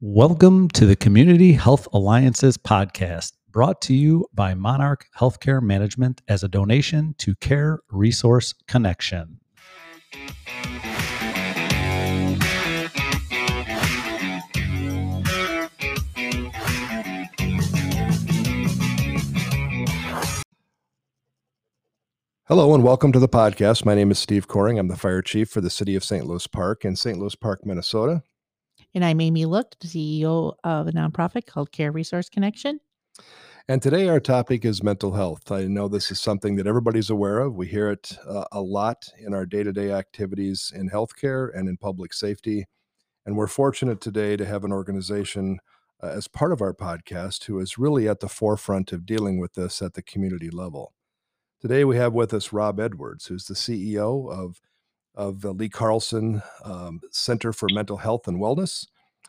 Welcome to the Community Health Alliances podcast, brought to you by Monarch Healthcare Management as a donation to Care Resource Connection. Hello and welcome to the podcast. My name is Steve Koering. I'm the fire chief for the city of St. Louis Park in St. Louis Park, Minnesota. And I'm Amy Look, CEO of a nonprofit called Care Resource Connection. And today our topic is mental health. I know this is something that everybody's aware of. We hear it uh, a lot in our day to day activities in healthcare and in public safety. And we're fortunate today to have an organization uh, as part of our podcast who is really at the forefront of dealing with this at the community level. Today we have with us Rob Edwards, who's the CEO of of the Lee Carlson um, Center for Mental Health and Wellness.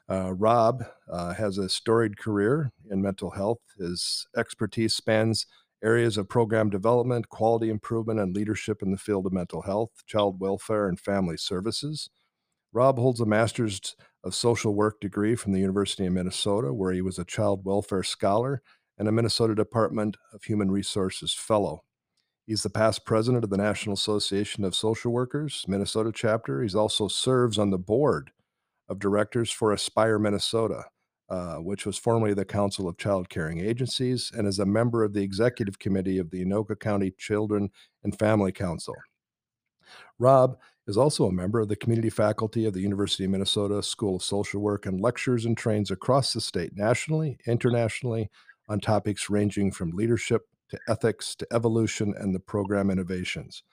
Uh, Rob uh, has a storied career in mental health. His expertise spans areas of program development, quality improvement, and leadership in the field of mental health, child welfare, and family services. Rob holds a master's of social work degree from the University of Minnesota, where he was a child welfare scholar and a Minnesota Department of Human Resources fellow. He's the past president of the National Association of Social Workers, Minnesota chapter. He's also serves on the board of directors for Aspire Minnesota, uh, which was formerly the Council of Child Caring Agencies, and is a member of the executive committee of the Anoka County Children and Family Council. Rob is also a member of the community faculty of the University of Minnesota School of Social Work and lectures and trains across the state, nationally, internationally, on topics ranging from leadership to ethics to evolution and the program innovations.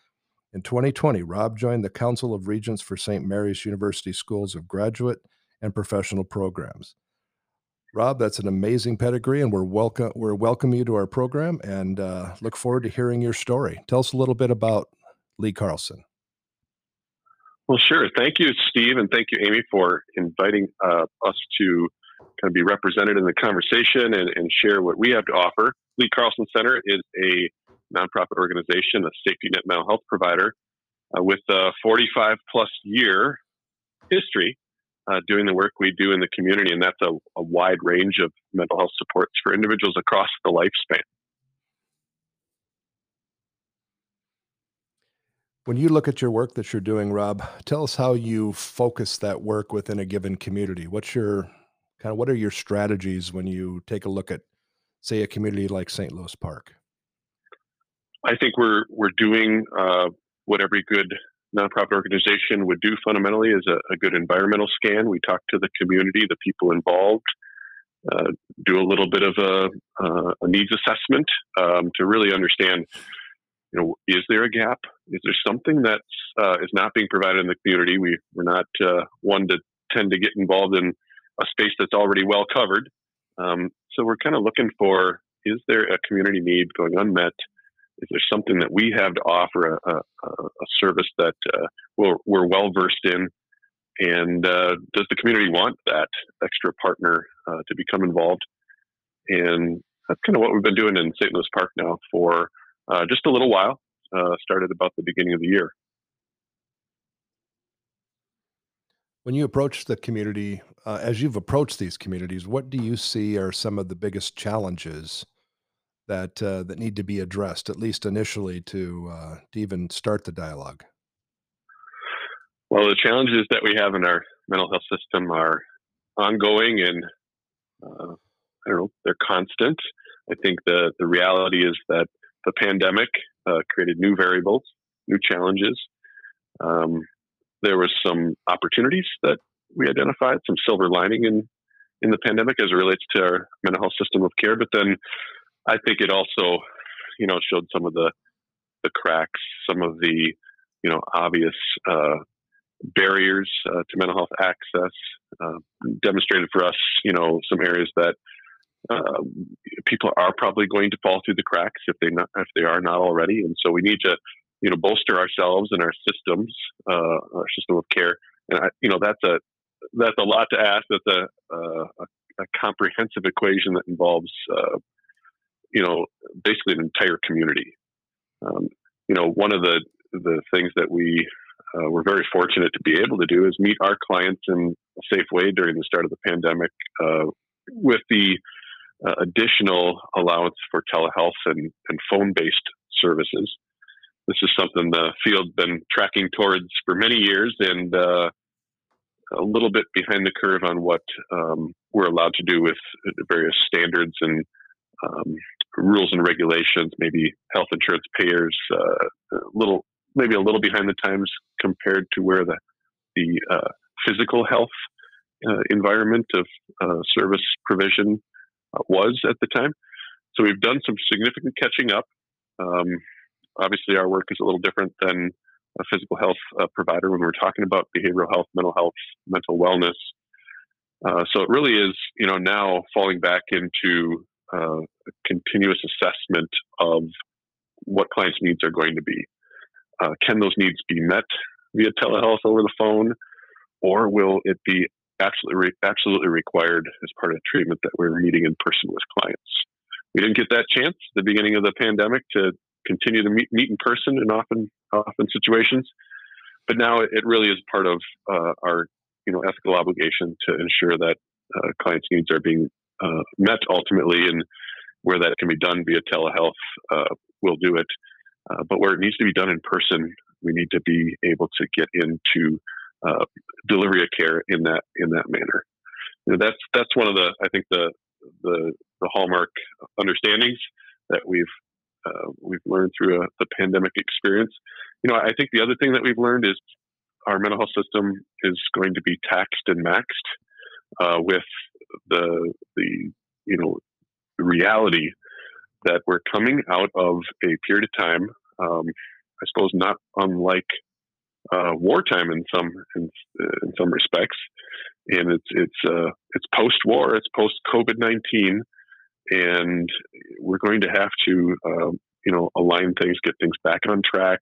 In 2020, Rob joined the Council of Regents for St. Mary's University Schools of Graduate and Professional Programs. Rob, that's an amazing pedigree, and we're welcome. We're welcome you to our program, and uh, look forward to hearing your story. Tell us a little bit about Lee Carlson. Well, sure. Thank you, Steve, and thank you, Amy, for inviting uh, us to kind of be represented in the conversation and, and share what we have to offer. Lee Carlson Center is a nonprofit organization, a safety net mental health provider uh, with a 45 plus year history uh, doing the work we do in the community. And that's a, a wide range of mental health supports for individuals across the lifespan. When you look at your work that you're doing, Rob, tell us how you focus that work within a given community. What's your kind of what are your strategies when you take a look at say a community like St. Louis Park? I think we're we're doing uh, what every good nonprofit organization would do fundamentally is a, a, good environmental scan. We talk to the community, the people involved, uh, do a little bit of a, uh, a needs assessment um, to really understand. You know, is there a gap? Is there something that uh, is not being provided in the community? We we're not uh, one to tend to get involved in a space that's already well covered. Um, so we're kind of looking for is there a community need going unmet? Is there something that we have to offer, a, a, a service that uh, we're, we're, well versed in? And uh, does the community want that extra partner uh, to become involved? And that's kind of what we've been doing in St. Louis Park now for uh, just a little while. Uh, started about the beginning of the year. When you approach the community, uh, as you've approached these communities, what do you see are some of the biggest challenges that uh, that need to be addressed, at least initially, to uh, to even start the dialogue? Well, the challenges that we have in our mental health system are ongoing, and uh, I don't know, they're constant. I think the the reality is that the pandemic uh, created new variables, new challenges. Um, there was some opportunities that we identified, some silver lining in in the pandemic as it relates to our mental health system of care. But then I think it also, you know, showed some of the the cracks, some of the you know obvious uh, barriers uh, to mental health access. Uh, demonstrated for us, you know, some areas that uh, people are probably going to fall through the cracks if they not if they are not already, and so we need to you know bolster ourselves and our systems, uh, our system of care. And I, you know that's a that's a lot to ask. That's a, a, a comprehensive equation that involves uh, you know basically an entire community. Um, you know one of the the things that we uh, we're very fortunate to be able to do is meet our clients in a safe way during the start of the pandemic uh, with the uh, additional allowance for telehealth and, and phone based services. This is something the field's been tracking towards for many years and uh, a little bit behind the curve on what um, we're allowed to do with various standards and um, rules and regulations, maybe health insurance payers, uh, a little maybe a little behind the times compared to where the the uh, physical health uh, environment of uh, service provision uh, was at the time. So we've done some significant catching up. Um, obviously, our work is a little different than a physical health uh, provider when we're talking about behavioral health, mental health, mental wellness. Uh, so it really is, you know, now falling back into uh, continuous assessment of what clients' needs are going to be. Uh, can those needs be met via telehealth over the phone, or will it be absolutely absolutely required as part of treatment that we're meeting in person with clients? We didn't get that chance at the beginning of the pandemic to continue to meet, meet in person in often often situations, but now it really is part of uh, our you know ethical obligation to ensure that uh, clients' needs are being uh, met ultimately, and where that can be done via telehealth, uh, we'll do it. Uh, but where it needs to be done in person, we need to be able to get into uh, delivery of care in that in that manner. You know, that's that's one of the I think the the, the hallmark understandings that we've uh, we've learned through a, the pandemic experience. You know, I think the other thing that we've learned is our mental health system is going to be taxed and maxed uh, with the the you know reality that we're coming out of a period of time. Um, I suppose not unlike uh, wartime in some in, in, some respects, and it's it's uh, it's post war, it's post COVID nineteen, and we're going to have to um, you know align things, get things back on track.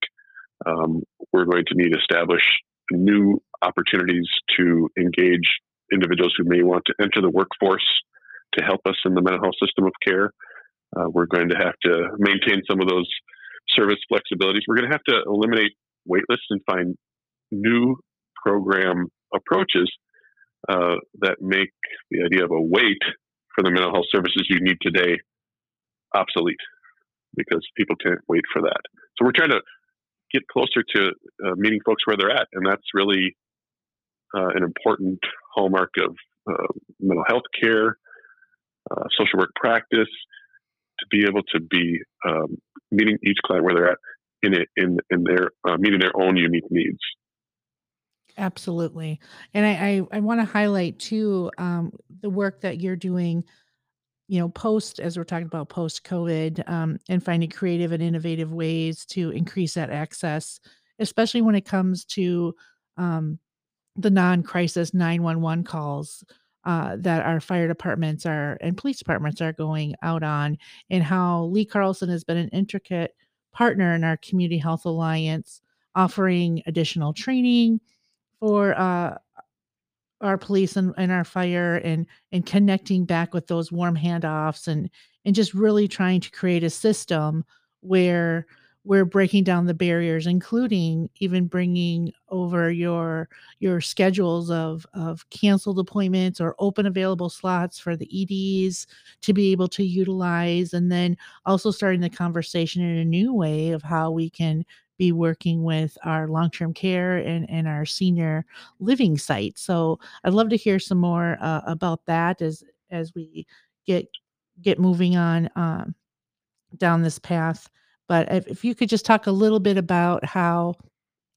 Um, we're going to need to establish new opportunities to engage individuals who may want to enter the workforce to help us in the mental health system of care. Uh, we're going to have to maintain some of those service flexibilities. We're going to have to eliminate waitlists and find new program approaches uh, that make the idea of a wait for the mental health services you need today obsolete because people can't wait for that. So we're trying to get closer to uh, meeting folks where they're at, and that's really uh, an important hallmark of uh, mental health care, uh, social work practice, to be able to be um, meeting each client where they're at in it in in their uh, meeting their own unique needs. Absolutely, and I I, I want to highlight too um, the work that you're doing. You know, post as we're talking about post COVID, um, and finding creative and innovative ways to increase that access, especially when it comes to um, the non-crisis 911 calls uh, that our fire departments are and police departments are going out on, and how Lee Carlson has been an intricate partner in our Community Health Alliance, offering additional training for uh, our police and, and our fire, and and connecting back with those warm handoffs, and and just really trying to create a system where we're breaking down the barriers including even bringing over your your schedules of of canceled appointments or open available slots for the eds to be able to utilize and then also starting the conversation in a new way of how we can be working with our long-term care and, and our senior living site so i'd love to hear some more uh, about that as as we get get moving on um, down this path but if, if you could just talk a little bit about how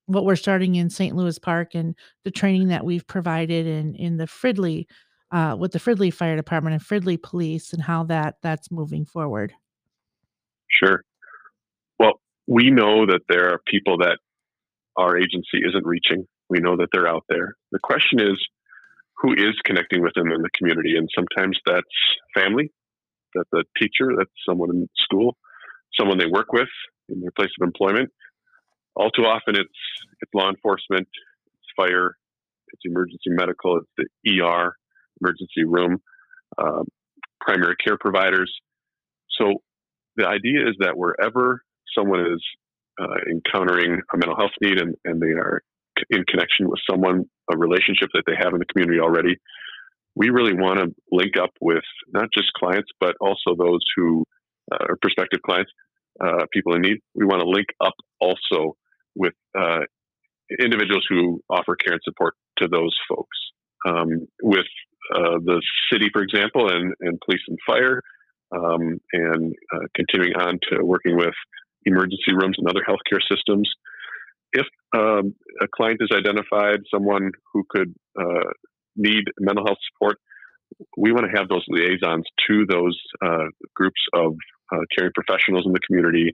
what we're starting in St. Louis Park and the training that we've provided in in the Fridley uh, with the Fridley Fire Department and Fridley Police and how that that's moving forward. Sure. We know that there are people that our agency isn't reaching. We know that they're out there. The question is, who is connecting with them in the community? And sometimes that's family, that's a teacher, that's someone in school someone they work with in their place of employment. All too often, it's it's law enforcement, it's fire, it's emergency medical, it's the ER, emergency room, um, primary care providers. So the idea is that wherever someone is uh, encountering a mental health need and, and they are in connection with someone, a relationship that they have in the community already. We really want to link up with not just clients, but also those who uh, are prospective clients, uh, people in need. We want to link up also with uh, individuals who offer care and support to those folks. Um, with uh, the city, for example, and, and police and fire, um, and uh, continuing on to working with emergency rooms and other healthcare systems. If um, a client is identified someone who could uh, need mental health support, we want to have those liaisons to those uh, groups of uh, caring professionals in the community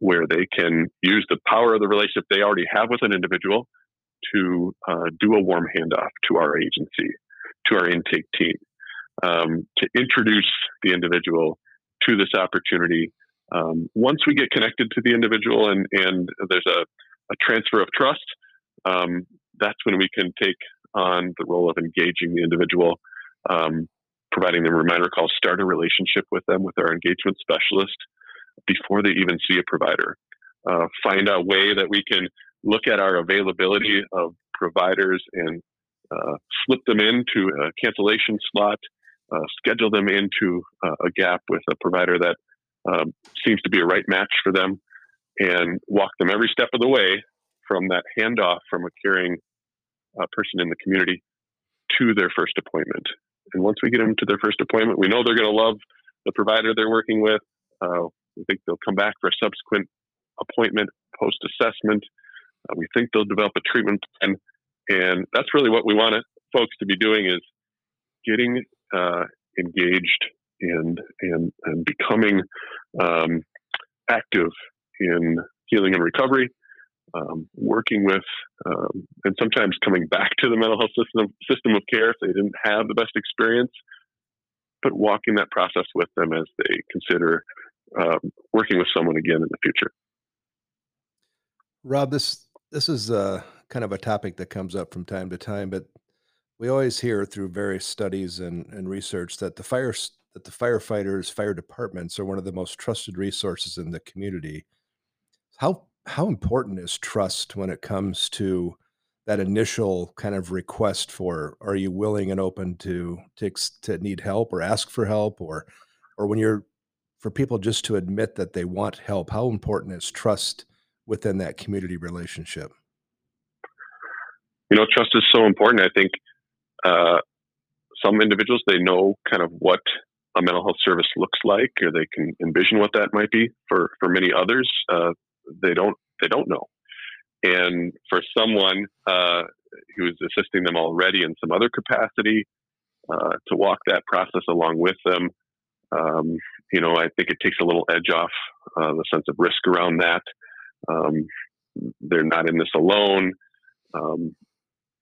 where they can use the power of the relationship they already have with an individual to uh, do a warm handoff to our agency, to our intake team, um, to introduce the individual to this opportunity. Um, once we get connected to the individual and, and there's a, a transfer of trust, um, that's when we can take on the role of engaging the individual, um, providing them reminder calls, start a relationship with them with our engagement specialist before they even see a provider. Uh, find a way that we can look at our availability of providers and uh, slip them into a cancellation slot, uh, schedule them into uh, a gap with a provider that um, seems to be a right match for them, and walk them every step of the way from that handoff from a caring uh, person in the community to their first appointment. And once we get them to their first appointment, we know they're going to love the provider they're working with. Uh, we think they'll come back for a subsequent appointment, post assessment. Uh, we think they'll develop a treatment plan. And that's really what we want folks to be doing is getting uh, engaged and, and, and becoming um, active in healing and recovery, um, working with, um, and sometimes coming back to the mental health system system of care if they didn't have the best experience, but walking that process with them as they consider um, working with someone again in the future. Rob, this this is uh, kind of a topic that comes up from time to time, but we always hear through various studies and, and research that the fire that the firefighters, fire departments are one of the most trusted resources in the community. How how important is trust when it comes to that initial kind of request for are you willing and open to to to need help or ask for help? or or when you're for people just to admit that they want help how important is trust within that community relationship? You know trust is so important. I think uh, some individuals they know kind of what a mental health service looks like or they can envision what that might be for for many others uh, they don't they don't know and for someone uh, who's assisting them already in some other capacity uh, to walk that process along with them um, you know, I think it takes a little edge off uh, the sense of risk around that. Um, they're not in this alone. Um,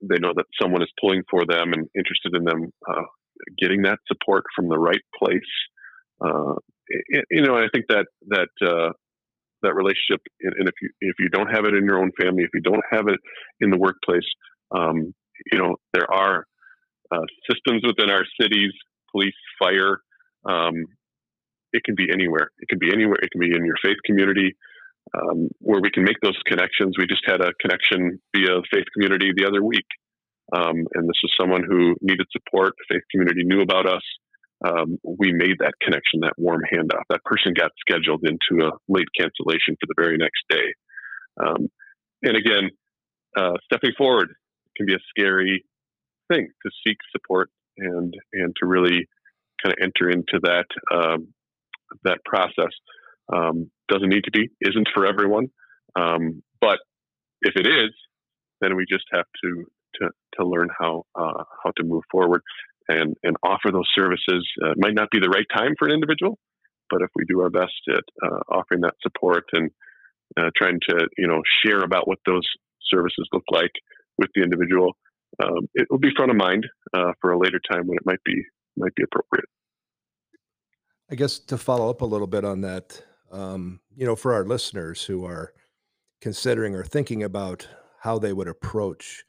they know that someone is pulling for them and interested in them uh, getting that support from the right place. Uh, you know, I think that that uh, that relationship, and if you if you don't have it in your own family, if you don't have it in the workplace, um, you know, there are uh, systems within our cities, police, fire, um, it can be anywhere. It can be anywhere. It can be in your faith community um, where we can make those connections. We just had a connection via faith community the other week. Um, and this is someone who needed support. The faith community knew about us. Um, we made that connection, that warm handoff. That person got scheduled into a late cancellation for the very next day. Um, and again, uh, stepping forward can be a scary thing to seek support and and to really kind of enter into that um, that process. Um, doesn't need to be, isn't for everyone, um, but if it is, then we just have to to, to learn how uh, how to move forward and and offer those services. Uh, it might not be the right time for an individual, but if we do our best at uh, offering that support and uh, trying to you know share about what those services look like with the individual, um, it will be front of mind uh, for a later time when it might be might be appropriate. I guess to follow up a little bit on that, um, you know, for our listeners who are considering or thinking about how they would approach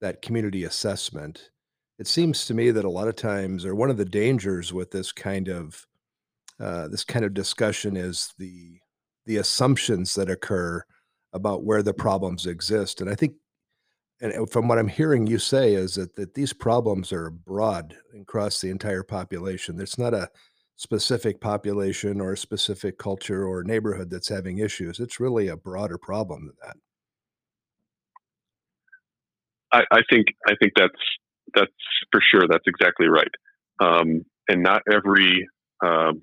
that community assessment, it seems to me that a lot of times, or one of the dangers with this kind of uh, this kind of discussion is the the assumptions that occur about where the problems exist, and I think and from what I'm hearing you say is that, that these problems are broad across the entire population. It's not a specific population or a specific culture or neighborhood that's having issues. It's really a broader problem than that. I, I think I think that's that's for sure. That's exactly right. Um, and not every um,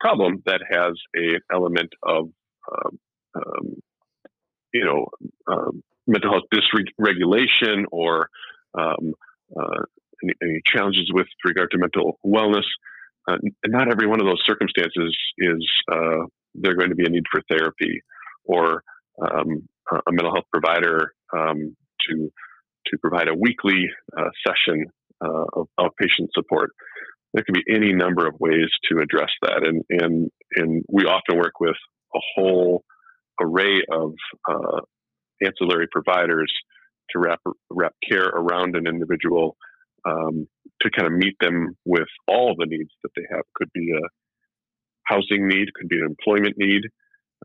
problem that has an element of um, um you know um, mental health dysregulation or um, uh, any, any, challenges with regard to mental wellness. Uh, not every one of those circumstances is uh, there going to be a need for therapy or um, a mental health provider um, to to provide a weekly uh, session uh, of, of, patient support. There can be any number of ways to address that, and and and we often work with a whole array of uh, ancillary providers to wrap wrap care around an individual um, to kind of meet them with all the needs that they have. Could be a housing need, could be an employment need,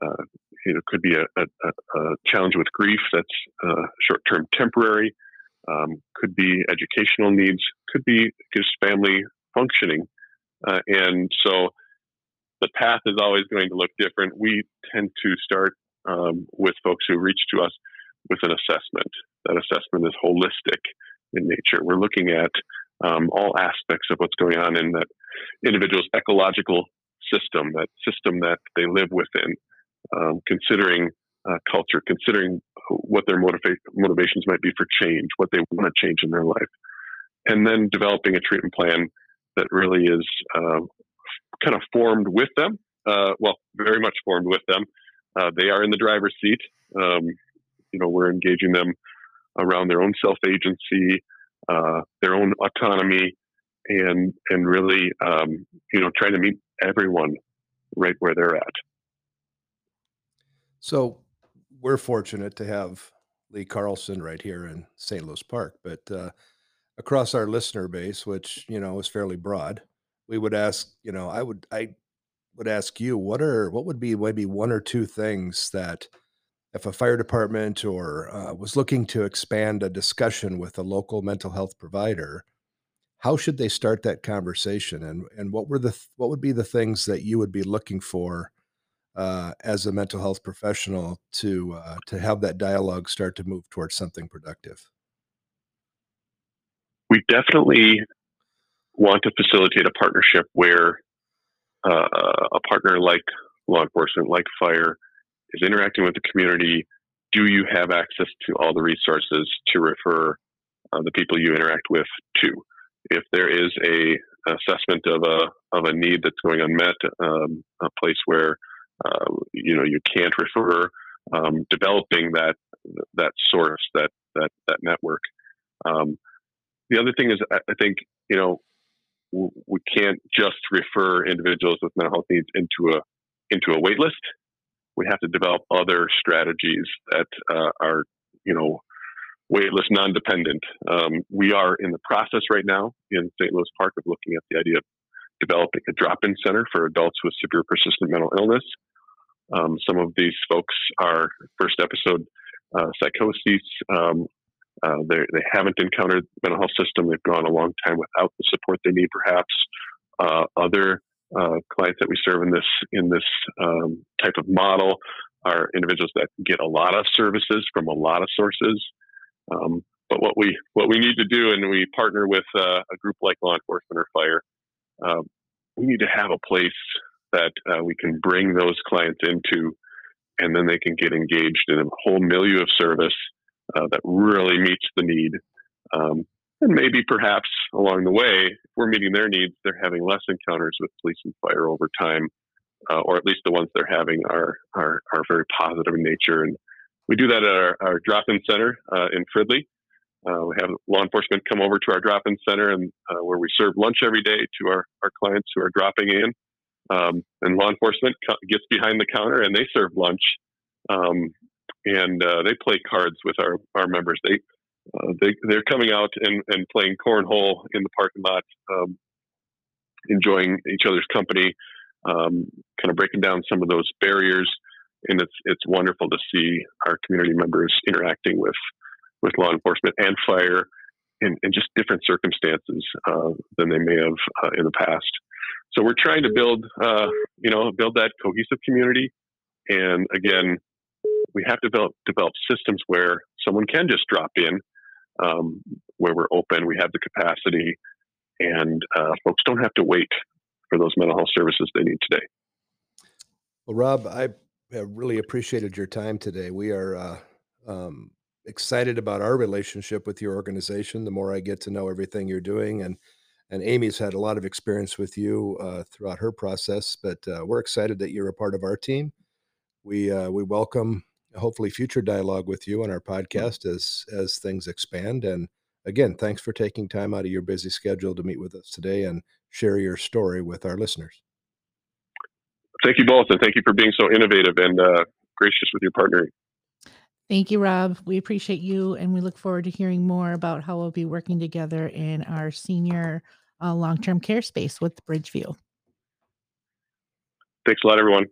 uh, you know, could be a, a, a, challenge with grief that's uh, short-term temporary, um, could be educational needs, could be just family functioning, uh, and so the path is always going to look different. We tend to start um, with folks who reach to us with an assessment. That assessment is holistic in nature. We're looking at um, all aspects of what's going on in that individual's ecological system, that system that they live within, um, considering uh, culture, considering what their motiva- motivations might be for change, what they want to change in their life, and then developing a treatment plan that really is uh, kind of formed with them. Uh, well, very much formed with them. Uh, they are in the driver's seat. Um, you know, we're engaging them around their own self agency, uh, their own autonomy, and and really, um, you know, trying to meet everyone right where they're at. So we're fortunate to have Lee Carlson right here in St. Louis Park, but uh, across our listener base, which you know is fairly broad, we would ask, you know, I would I would ask you, what are what would be maybe one or two things that if a fire department or uh, was looking to expand a discussion with a local mental health provider, how should they start that conversation? And and what were the what would be the things that you would be looking for uh, as a mental health professional to uh, to have that dialogue start to move towards something productive? We definitely want to facilitate a partnership where uh, a partner like law enforcement, like fire, is interacting with the community. Do you have access to all the resources to refer uh, the people you interact with to? If there is a assessment of a of a need that's going unmet, um, a place where uh, you know you can't refer, um, developing that that source, that that that network. Um, the other thing is, I think you know we can't just refer individuals with mental health needs into a into a wait list we have to develop other strategies that uh, are, you know, waitlist non-dependent. Um, we are in the process right now in St. Louis Park of looking at the idea of developing a drop-in center for adults with severe persistent mental illness. Um, some of these folks are first episode uh, psychosis. Um, uh, they haven't encountered mental health system. They've gone a long time without the support they need, perhaps. Uh, other uh, clients that we serve in this in this um, type of model are individuals that get a lot of services from a lot of sources. Um, but what we what we need to do, and we partner with uh, a group like law enforcement or fire, uh, we need to have a place that uh, we can bring those clients into, and then they can get engaged in a whole milieu of service uh, that really meets the need. Um, and maybe perhaps along the way, if we're meeting their needs, they're having less encounters with police and fire over time, uh, or at least the ones they're having are, are, are very positive in nature. And we do that at our, our drop-in center uh, in Fridley. Uh, we have law enforcement come over to our drop-in center and uh, where we serve lunch every day to our, our clients who are dropping in. Um, and law enforcement gets behind the counter and they serve lunch. Um, and uh, they play cards with our, our members. They uh, they they're coming out and, and playing cornhole in the parking lot, um, enjoying each other's company, um, kind of breaking down some of those barriers. And it's it's wonderful to see our community members interacting with with law enforcement and fire in, in just different circumstances uh, than they may have uh, in the past. So we're trying to build, uh, you know, build that cohesive community. And again, we have to develop, develop systems where someone can just drop in, um, where we're open, we have the capacity, and uh, folks don't have to wait for those mental health services they need today. Well, Rob, I really appreciated your time today. We are uh, um, excited about our relationship with your organization. The more I get to know everything you're doing, and and Amy's had a lot of experience with you uh, throughout her process, but uh, we're excited that you're a part of our team. We uh, we welcome hopefully future dialogue with you on our podcast as as things expand. And again, thanks for taking time out of your busy schedule to meet with us today and share your story with our listeners. Thank you both, and thank you for being so innovative and uh, gracious with your partnering. Thank you, Rob. We appreciate you, and we look forward to hearing more about how we'll be working together in our senior uh, long term care space with Bridgeview. Thanks a lot, everyone.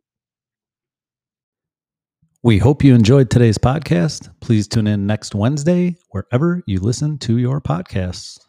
We hope you enjoyed today's podcast. Please tune in next Wednesday, wherever you listen to your podcasts.